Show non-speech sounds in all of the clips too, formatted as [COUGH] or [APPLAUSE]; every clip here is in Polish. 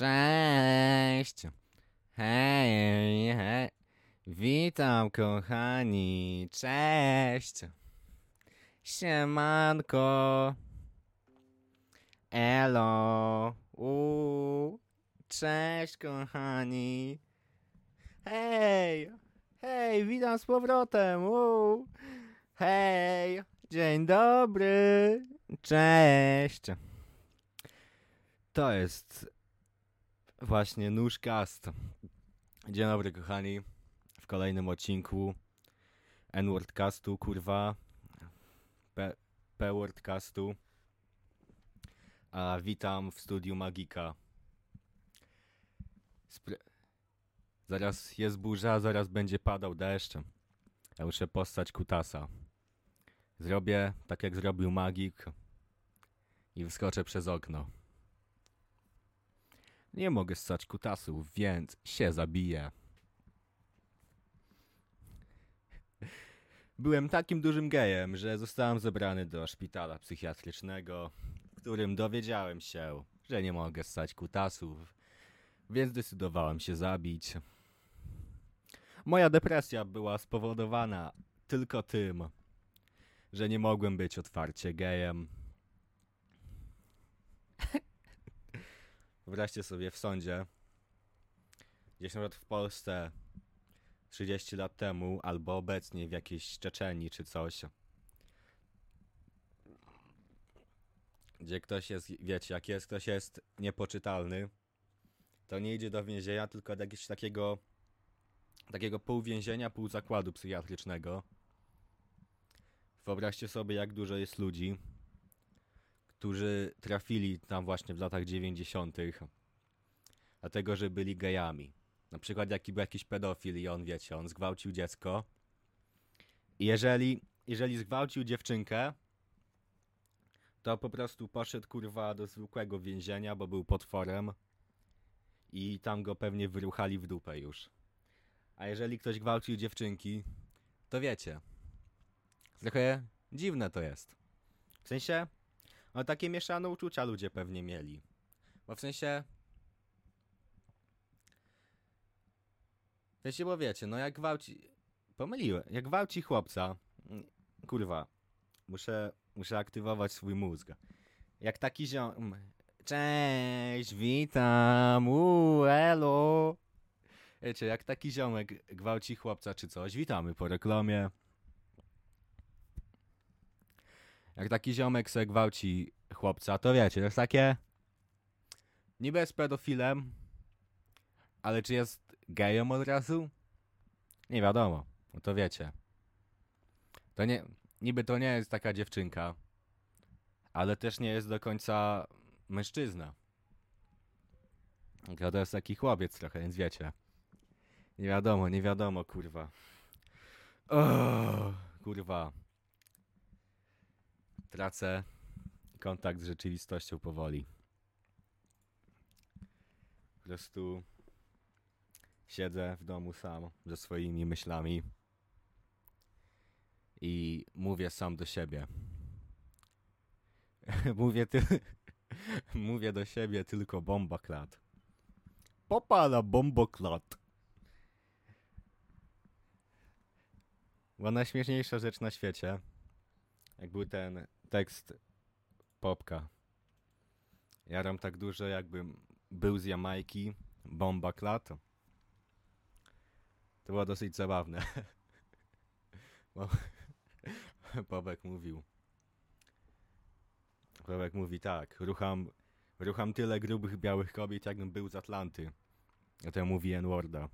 Cześć! Hej, hej! Witam kochani! Cześć! Siemanko! Elo! Uuu! Cześć kochani! Hej! Hej, witam z powrotem! Uuu! Hej! Dzień dobry! Cześć! To jest właśnie Nóżcast. Dzień dobry kochani. W kolejnym odcinku N-Wordcastu, kurwa. P-Wordcastu. A witam w studiu Magika. Spr- zaraz jest burza, zaraz będzie padał deszcz. Ja muszę postać kutasa. Zrobię tak jak zrobił Magik i wyskoczę przez okno. Nie mogę ssać kutasów, więc się zabiję. Byłem takim dużym gejem, że zostałem zebrany do szpitala psychiatrycznego, w którym dowiedziałem się, że nie mogę ssać kutasów, więc zdecydowałem się zabić. Moja depresja była spowodowana tylko tym, że nie mogłem być otwarcie gejem. [LAUGHS] Wyobraźcie sobie w sądzie, gdzieś nawet w Polsce 30 lat temu, albo obecnie w jakiejś Czeczenii czy coś, gdzie ktoś jest, wiecie, jak jest, ktoś jest niepoczytalny, to nie idzie do więzienia, tylko do jakiegoś takiego, takiego pół więzienia, pół zakładu psychiatrycznego. Wyobraźcie sobie, jak dużo jest ludzi, którzy trafili tam właśnie w latach 90. Dlatego, że byli gejami. Na przykład jaki był jakiś pedofil i on, wiecie, on zgwałcił dziecko. I jeżeli, jeżeli zgwałcił dziewczynkę, to po prostu poszedł kurwa do zwykłego więzienia, bo był potworem. I tam go pewnie wyruchali w dupę już. A jeżeli ktoś gwałcił dziewczynki, to wiecie. Trochę dziwne to jest. W sensie, no takie mieszane uczucia ludzie pewnie mieli. Bo w sensie... W sensie, bo wiecie, no jak gwałci... Pomyliłem. Jak gwałci chłopca... Kurwa. Muszę, muszę aktywować swój mózg. Jak taki ziom... Cześć, witam, uuu, elo. Wiecie, jak taki ziomek gwałci chłopca czy coś, witamy po reklamie. Jak taki ziomek se gwałci chłopca, to wiecie, to jest takie... Niby jest pedofilem, ale czy jest gejem od razu? Nie wiadomo, no to wiecie. To nie... Niby to nie jest taka dziewczynka, ale też nie jest do końca mężczyzna. To jest taki chłopiec trochę, więc wiecie. Nie wiadomo, nie wiadomo, kurwa. O, kurwa. Tracę kontakt z rzeczywistością powoli. Po prostu siedzę w domu sam ze swoimi myślami i mówię sam do siebie. [LAUGHS] mówię, ty... [LAUGHS] mówię do siebie tylko bombaklat. Popala bomboklat. Była najśmieszniejsza rzecz na świecie. Jak był ten tekst Popka. Jaram tak dużo, jakbym był z Jamajki, bomba klat. To było dosyć zabawne. [LAUGHS] Bo [LAUGHS] Popek mówił. Popek mówi tak, rucham, rucham tyle grubych białych kobiet, jakbym był z Atlanty. A to mówi N-Worda.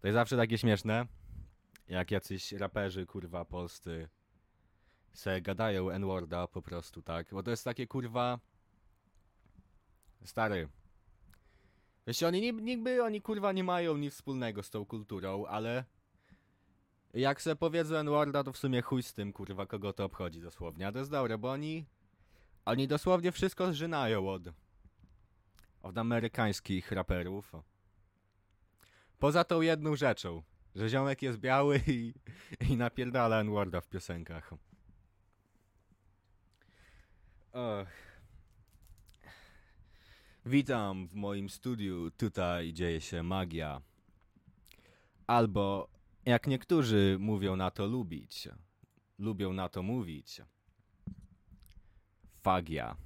To jest zawsze takie śmieszne, jak jacyś raperzy, kurwa, polscy se gadają N-Worda po prostu, tak? Bo to jest takie, kurwa... Stary. Wiesz, oni niby, oni, kurwa, nie mają nic wspólnego z tą kulturą, ale... Jak se powiedzą N-Worda, to w sumie chuj z tym, kurwa, kogo to obchodzi dosłownie. A to jest dobre, bo oni... Oni dosłownie wszystko zżynają od... Od amerykańskich raperów. Poza tą jedną rzeczą, że ziomek jest biały i, i napierdala N-Worda w piosenkach. Och. Witam w moim studiu, tutaj dzieje się magia. Albo, jak niektórzy mówią na to lubić, lubią na to mówić, fagia.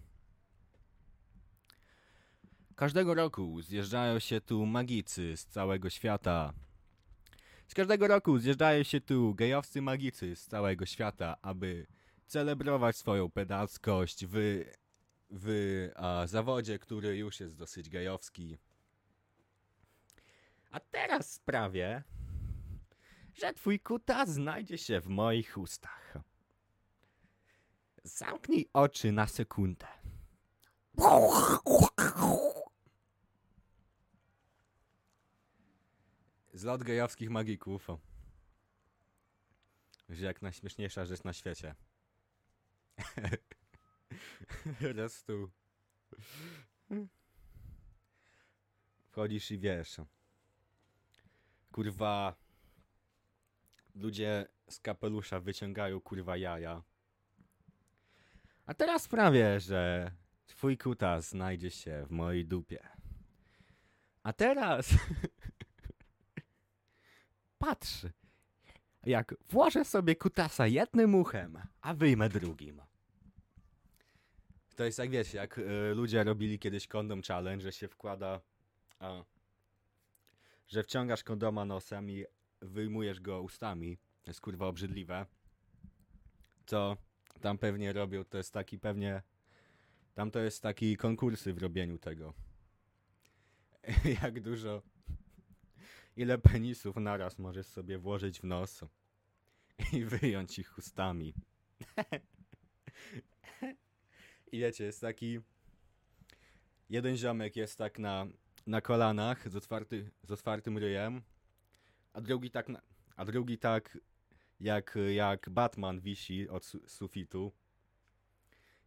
Każdego roku zjeżdżają się tu magicy z całego świata. Z każdego roku zjeżdżają się tu gejowscy magicy z całego świata, aby celebrować swoją pedalskość w, w a, zawodzie, który już jest dosyć gejowski. A teraz sprawię, że twój kuta znajdzie się w moich ustach. Zamknij oczy na sekundę. Zlot gejowskich magików. Że jak najśmieszniejsza rzecz na świecie. [LAUGHS] Raz tu. Wchodzisz i wiesz. Kurwa. Ludzie z kapelusza wyciągają kurwa jaja. A teraz sprawię, że twój kutas znajdzie się w mojej dupie. A teraz [LAUGHS] patrz, jak włożę sobie kutasa jednym uchem, a wyjmę drugim. To jest jak wiecie, jak y, ludzie robili kiedyś kondom challenge, że się wkłada, a, że wciągasz kondoma nosem i wyjmujesz go ustami. To jest kurwa obrzydliwe. Co tam pewnie robią, to jest taki pewnie, tam to jest taki konkursy w robieniu tego. [LAUGHS] jak dużo ile penisów naraz możesz sobie włożyć w nos i wyjąć ich ustami. [LAUGHS] I wiecie, jest taki. Jeden ziomek jest tak na, na kolanach z, otwarty, z otwartym ryjem, a drugi tak, na, a drugi tak jak, jak Batman wisi od su sufitu.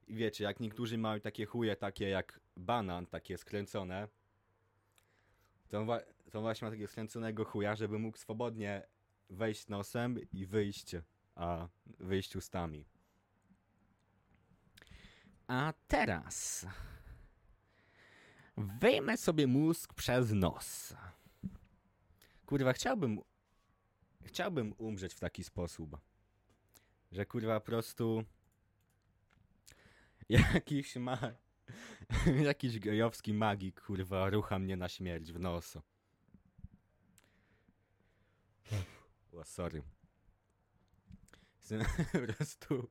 I wiecie, jak niektórzy mają takie chuje, takie jak banan, takie skręcone, to, wa- to właśnie ma takiego skręconego chuja, żeby mógł swobodnie wejść nosem i wyjść, a wyjść ustami. A teraz wyjmę sobie mózg przez nos. Kurwa, chciałbym chciałbym umrzeć w taki sposób, że kurwa po prostu jakiś ma [LAUGHS] Jakiś gejowski magik, kurwa, rucha mnie na śmierć w nos. O, sorry. Jestem [LAUGHS] po prostu...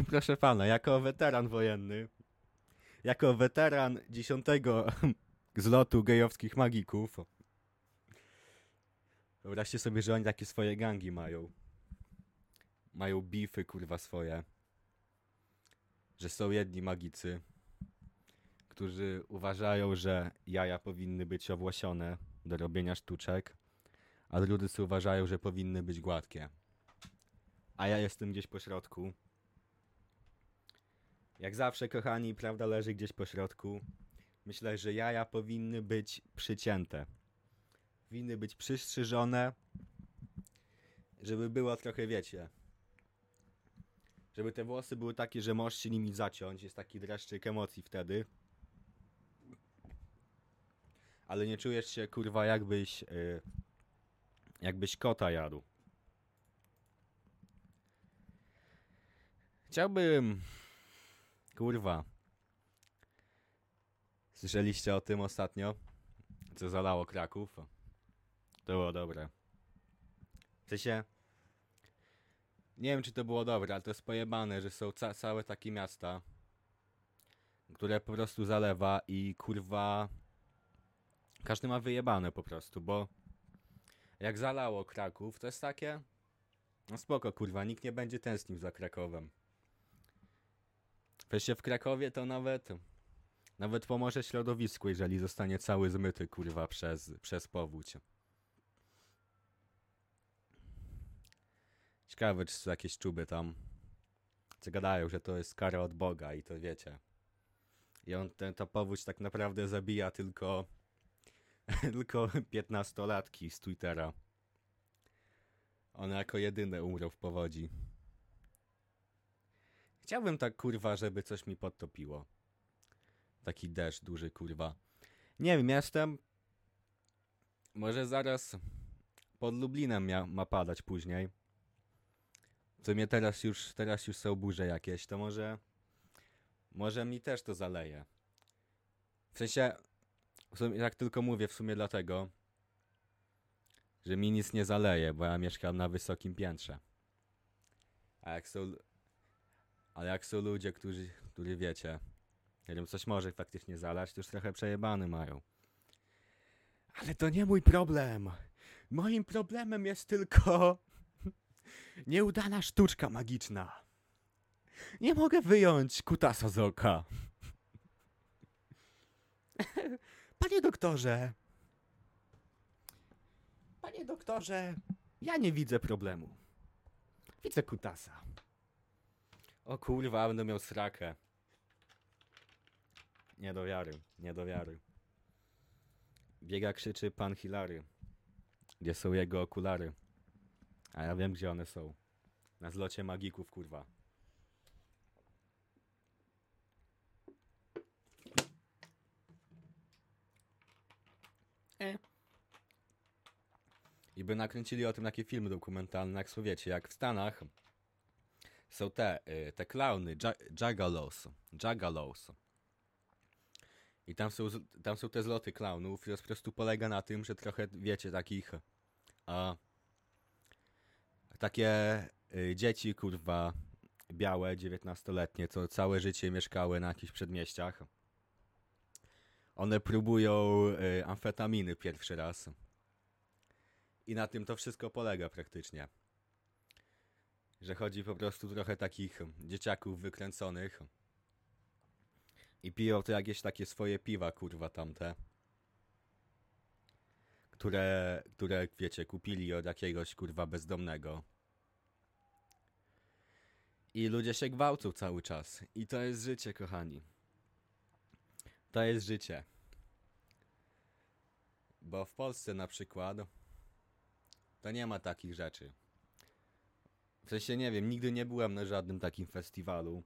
[LAUGHS] Proszę pana, jako weteran wojenny, jako weteran dziesiątego zlotu gejowskich magików, wyobraźcie sobie, że oni takie swoje gangi mają. Mają bify, kurwa, swoje że są jedni magicy, którzy uważają, że jaja powinny być owłosione do robienia sztuczek, a drudzy uważają, że powinny być gładkie. A ja jestem gdzieś po środku. Jak zawsze, kochani, prawda leży gdzieś po środku. Myślę, że jaja powinny być przycięte. Powinny być przystrzyżone, żeby było trochę, wiecie, żeby te włosy były takie, że możesz się nimi zaciąć. Jest taki dreszczyk emocji wtedy. Ale nie czujesz się, kurwa, jakbyś... Yy, jakbyś kota jadł. Chciałbym... Kurwa. Słyszeliście o tym ostatnio? Co zalało Kraków? To było dobre. W sensie... Nie wiem, czy to było dobre, ale to jest pojebane, że są ca całe takie miasta, które po prostu zalewa i kurwa... Każdy ma wyjebane po prostu, bo jak zalało Kraków, to jest takie... No spoko, kurwa, nikt nie będzie tęsknił za Krakowem. Wreszcie w Krakowie to nawet... Nawet pomoże środowisku, jeżeli zostanie cały zmyty, kurwa, przez, przez powódź. Ciekawe, czy są jakieś czuby tam. Co gadają, że to jest kara od Boga i to wiecie. I on, ten, ta powódź tak naprawdę zabija tylko [LAUGHS] tylko 15-latki z Twittera. One jako jedyne umrą w powodzi. Chciałbym tak kurwa, żeby coś mi podtopiło. Taki deszcz duży, kurwa. Nie wiem, jestem... Może zaraz pod Lublinem ma padać później. Co mnie teraz już, teraz już są burze jakieś, to może... Może mi też to zaleje. W sensie, w sumie, jak tylko mówię, w sumie dlatego, że mi nic nie zaleje, bo ja mieszkam na wysokim piętrze. A jak są... Ale jak są ludzie, którzy, którzy wiecie, wiem, coś może faktycznie zalać, to już trochę przejebany mają. Ale to nie mój problem. Moim problemem jest tylko nieudana sztuczka magiczna. Nie mogę wyjąć kutasa z oka. Panie doktorze. Panie doktorze, ja nie widzę problemu. Widzę kutasa. O kurwa, będę miał srakę. Nie do wiary, nie do wiary. Biega krzyczy pan Hilary. Gdzie są jego okulary? A ja wiem, gdzie one są. Na zlocie magików, kurwa. E. I by nakręcili o tym takie filmy dokumentalne, jak wiecie, jak w Stanach są te, y, te klauny, juggalos, juggalos. I tam są, tam są te zloty klaunów i to po prostu polega na tym, że trochę, wiecie, takich a, takie y, dzieci, kurwa, białe, 19-letnie, co całe życie mieszkały na jakichś przedmieściach. One próbują y, amfetaminy pierwszy raz. I na tym to wszystko polega praktycznie. Że chodzi po prostu trochę takich dzieciaków wykręconych. I piją to jakieś takie swoje piwa, kurwa, tamte. Które, które, wiecie, kupili od jakiegoś, kurwa, bezdomnego. I ludzie się gwałcą cały czas. I to jest życie, kochani. To jest życie. Bo w Polsce na przykład to nie ma takich rzeczy. W sensie nie wiem, nigdy nie byłem na żadnym takim festiwalu.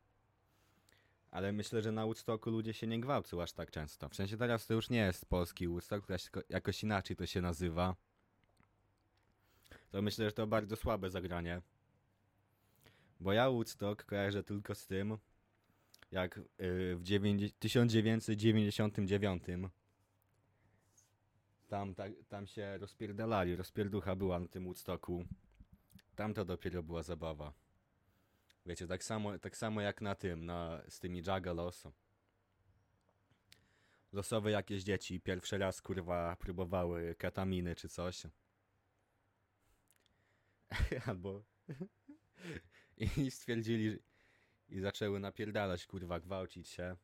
Ale myślę, że na Woodstocku ludzie się nie gwałcą aż tak często. W sensie teraz to już nie jest polski Woodstock, jakoś inaczej to się nazywa. To myślę, że to bardzo słabe zagranie. Bo ja Woodstock kojarzę tylko z tym, jak yy, w dziewięćdzie- 1999 tam, ta, tam się rozpierdalali, rozpierducha była na tym Woodstocku. Tam to dopiero była zabawa. Wiecie, tak samo, tak samo jak na tym, na, z tymi Juggalos. Losowe jakieś dzieci pierwszy raz, kurwa, próbowały ketaminy czy coś. [LAUGHS] Albo... I [LAUGHS] stwierdzili, i zaczęły napierdalać, kurwa, gwałcić się,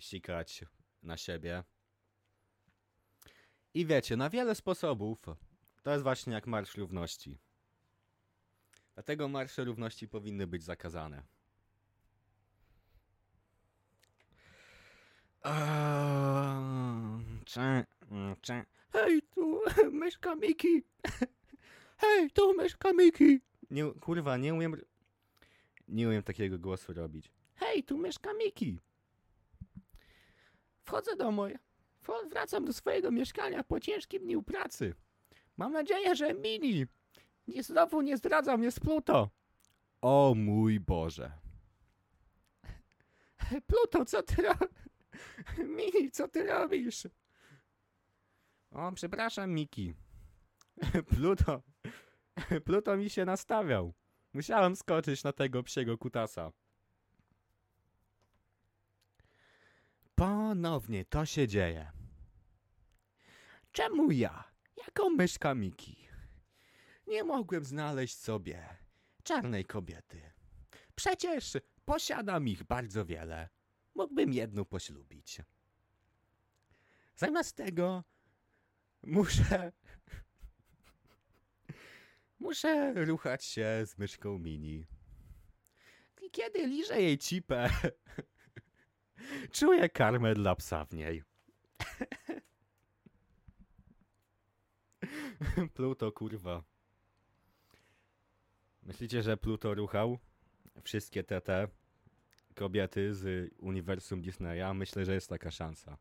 sikać na siebie. I wiecie, na wiele sposobów to jest właśnie jak Marsz Równości. Dlatego marsze równości powinny być zakazane. Cze, cze. Hej, tu myszka Miki! [LAUGHS] Hej, tu myszka Miki! Nie, kurwa, nie umiem... Nie umiem takiego głosu robić. Hej, tu myszka Miki! Wchodzę do moje... wro- Wracam do swojego mieszkania po ciężkim dniu pracy. Mam nadzieję, że Mini nie znowu nie zdradza mnie z Pluto. O mój Boże. [LAUGHS] Pluto, co ty robisz? [LAUGHS] Mini, co ty robisz? O, przepraszam, Miki. [LAUGHS] Pluto. Pluto mi się nastawiał. Musiałem skoczyć na tego psiego kutasa. Ponownie to się dzieje. Czemu ja, jako myszka Miki, nie mogłem znaleźć sobie czarnej kobiety? Przecież posiadam ich bardzo wiele. Mógłbym jedną poślubić. Zamiast tego muszę. Muszę ruchać się z myszką mini. I kiedy liżę jej cipę, [LAUGHS] czuję karmę dla psa w niej. [LAUGHS] Pluto, kurwa. Myślicie, że Pluto ruchał wszystkie te te kobiety z uniwersum Disneya, myślę, że jest taka szansa.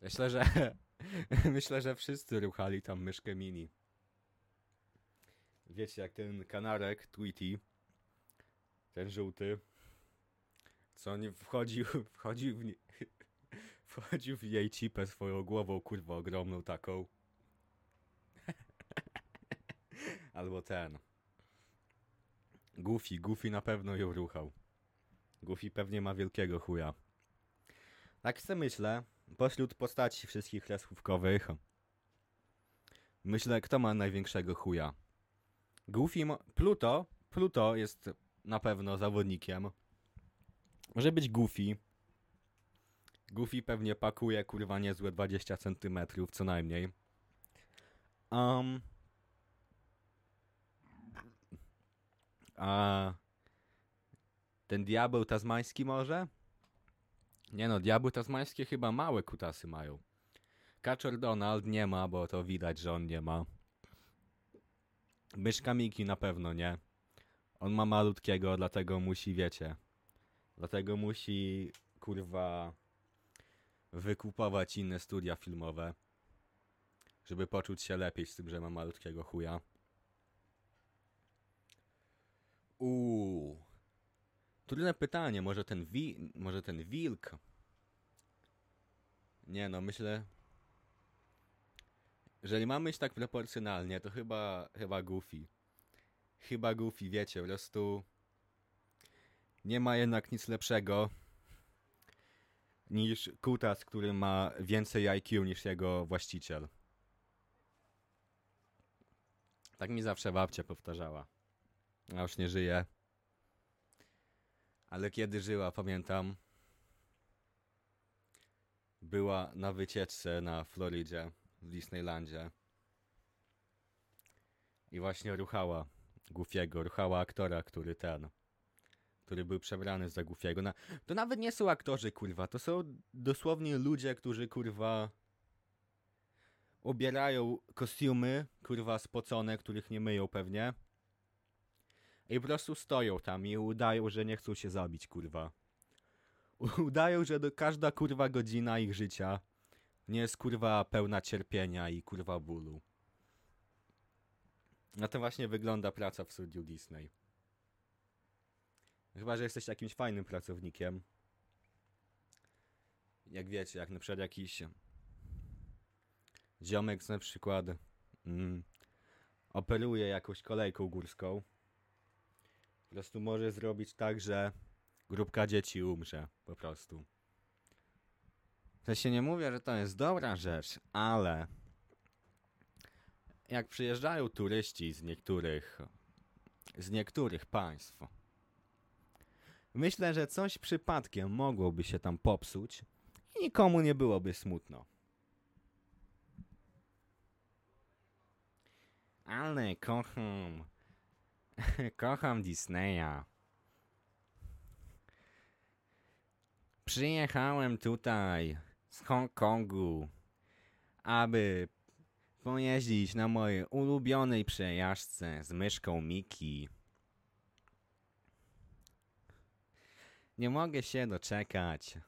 Myślę, że [LAUGHS] myślę, że wszyscy ruchali tam myszkę mini. Wiecie, jak ten kanarek Tweety, ten żółty, co nie wchodził, [LAUGHS] wchodził w, nie, [LAUGHS] wchodził w jej cipę swoją głową, kurwa, ogromną taką. [LAUGHS] Albo ten. Goofy, Goofy na pewno ją ruchał. Goofy pewnie ma wielkiego chuja. Tak sobie myślę, pośród postaci wszystkich kreskówkowych, myślę, kto ma największego chuja. Goofy. Pluto, Pluto jest na pewno zawodnikiem. Może być Goofy. Goofy pewnie pakuje, kurwa, niezłe 20 cm co najmniej. Um, a ten diabeł tasmański może? Nie no, diabły tasmańskie chyba małe kutasy mają. Kaczor Donald nie ma, bo to widać, że on nie ma. Myszka Miki na pewno nie. On ma malutkiego, dlatego musi, wiecie. Dlatego musi, kurwa, wykupować inne studia filmowe. Żeby poczuć się lepiej z tym, że ma malutkiego chuja. Uuu. Trudne pytanie, może ten wi... może ten wilk? Nie no, myślę... Jeżeli mamy iść tak proporcjonalnie, to chyba, chyba Goofy. Chyba Goofy, wiecie, po prostu... Nie ma jednak nic lepszego niż kutas, który ma więcej IQ niż jego właściciel. Tak mi zawsze babcia powtarzała. A już nie żyje. Ale kiedy żyła, pamiętam, była na wycieczce na Florydzie, w Disneylandzie. I właśnie ruchała Goofiego, ruchała aktora, który ten, który był przebrany za Goofiego. Na, to nawet nie są aktorzy, kurwa, to są dosłownie ludzie, którzy, kurwa, ubierają kostiumy, kurwa, spocone, których nie myją pewnie. I po prostu stoją tam i udają, że nie chcą się zabić, kurwa. Udają, że do każda kurwa godzina ich życia nie jest kurwa pełna cierpienia i kurwa bólu. Na to właśnie wygląda praca w studiu Disney. Chyba, że jesteś jakimś fajnym pracownikiem. Jak wiecie, jak na przykład jakiś ziomek na przykład mm, operuje jakąś kolejką górską. Po prostu może zrobić tak, że grupka dzieci umrze. Po prostu. W sensie nie mówię, że to jest dobra rzecz, ale jak przyjeżdżają turyści z niektórych z niektórych państw, myślę, że coś przypadkiem mogłoby się tam popsuć i nikomu nie byłoby smutno. Ale kocham. [LAUGHS] kocham Disneya. Przyjechałem tutaj z Hongkongu, aby pojeździć na mojej ulubionej przejażdżce z myszką Miki. Nie mogę się doczekać.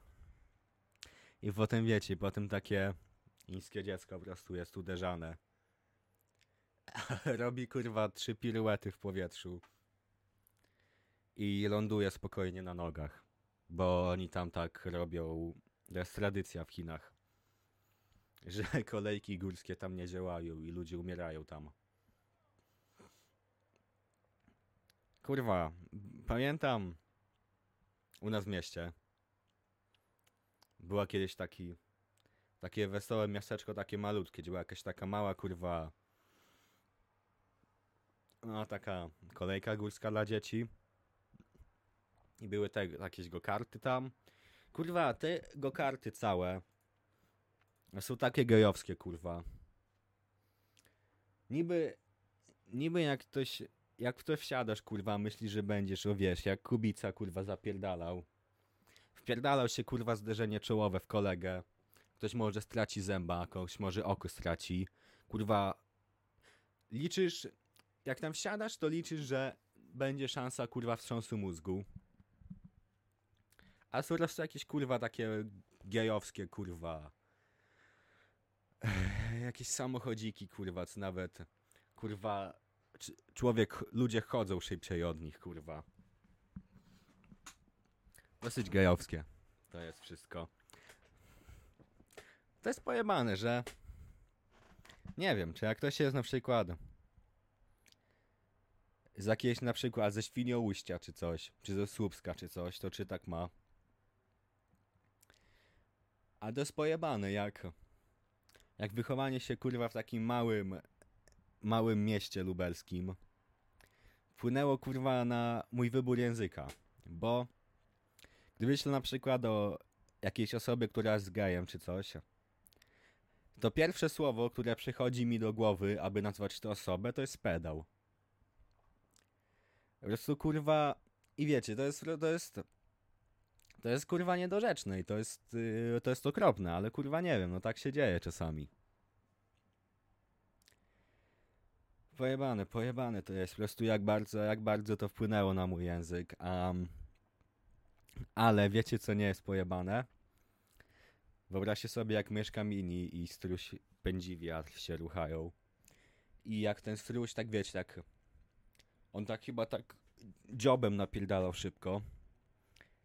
I potem wiecie, potem takie chińskie dziecko po prostu jest uderzane. [LAUGHS] Robi kurwa trzy piruety w powietrzu. I ląduje spokojnie na nogach. Bo oni tam tak robią. To jest tradycja w Chinach. Że [LAUGHS] kolejki górskie tam nie działają i ludzie umierają tam. Kurwa, pamiętam u nas w mieście była kiedyś taki takie wesołe miasteczko, takie malutkie, gdzie była jakaś taka mała kurwa no taka kolejka górska dla dzieci. I były te jakieś gokarty tam. Kurwa, te gokarty całe są takie gejowskie, kurwa. Niby, niby jak ktoś, jak w to wsiadasz, kurwa, myślisz, że będziesz, o wiesz, jak Kubica, kurwa, zapierdalał. Wpierdalał się, kurwa, zderzenie czołowe w kolegę. Ktoś może straci zęba, ktoś może oko straci. Kurwa, liczysz, jak tam wsiadasz, to liczysz, że będzie szansa, kurwa, wstrząsu mózgu. A są prostu jakieś kurwa takie gejowskie kurwa. Jakieś samochodziki kurwa, co nawet kurwa człowiek, ludzie chodzą szybciej od nich kurwa. Dosyć gejowskie. To jest wszystko. To jest pojebane, że nie wiem, czy jak ktoś jest na przykład z jakiejś na przykład ze Świnioujścia czy coś, czy ze Słupska czy coś, to czy tak ma. A to jest pojebane, jak jak wychowanie się kurwa w takim małym małym mieście lubelskim wpłynęło kurwa na mój wybór języka, bo gdy myślę na przykład o jakiejś osobie, która jest gejem czy coś, to pierwsze słowo, które przychodzi mi do głowy, aby nazwać tę osobę, to jest pedał. Po prostu kurwa. I wiecie, to jest. To jest. To jest kurwa niedorzeczne i to jest. Yy, to jest okropne, ale kurwa nie wiem, no tak się dzieje czasami. Pojebane, pojebane to jest po prostu jak bardzo, jak bardzo to wpłynęło na mój język. Um, ale wiecie co nie jest pojebane? Wyobraźcie sobie jak myszka mini i struś pędzi wiatr się ruchają. I jak ten struś, tak wiecie, tak on tak chyba tak dziobem napierdalał szybko.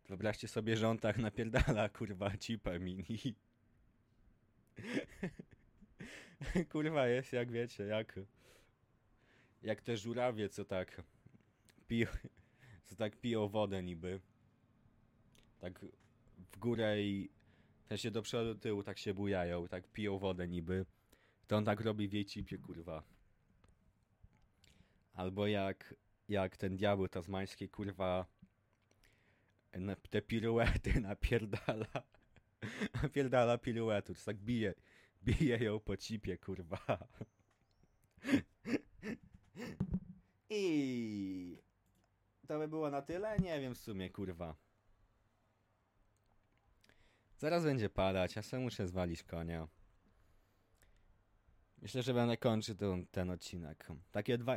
Wyobraźcie sobie, że on tak napierdala, kurwa, cipę mini. [LAUGHS] kurwa, jest jak wiecie, jak... Jak te żurawie, co tak piją, co tak piją wodę niby. Tak w górę i też się do przodu, tyłu tak się bujają, tak piją wodę niby. To on tak robi w jej cipie, kurwa. Albo jak, jak ten diabeł tasmański, kurwa, te piruety [LAUGHS] napierdala. Napierdala piruetu, to tak bije, bije ją po cipie, kurwa. I to by było na tyle? Nie wiem w sumie, kurwa. Zaraz będzie padać, ja sobie muszę zwalić konia. Myślę, że będę kończył ten, ten odcinek. Takie dwa,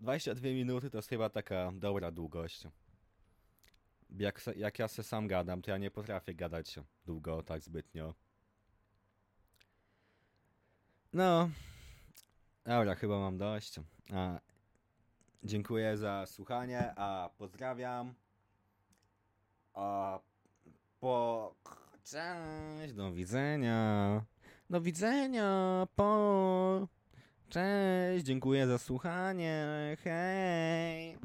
22 minuty to jest chyba taka dobra długość. Jak, jak ja se sam gadam, to ja nie potrafię gadać długo, tak zbytnio. No. Dobra, chyba mam dość. A, dziękuję za słuchanie, a pozdrawiam. A po... Cześć, do widzenia. Do widzenia, po... Cześć, dziękuję za słuchanie. Hej.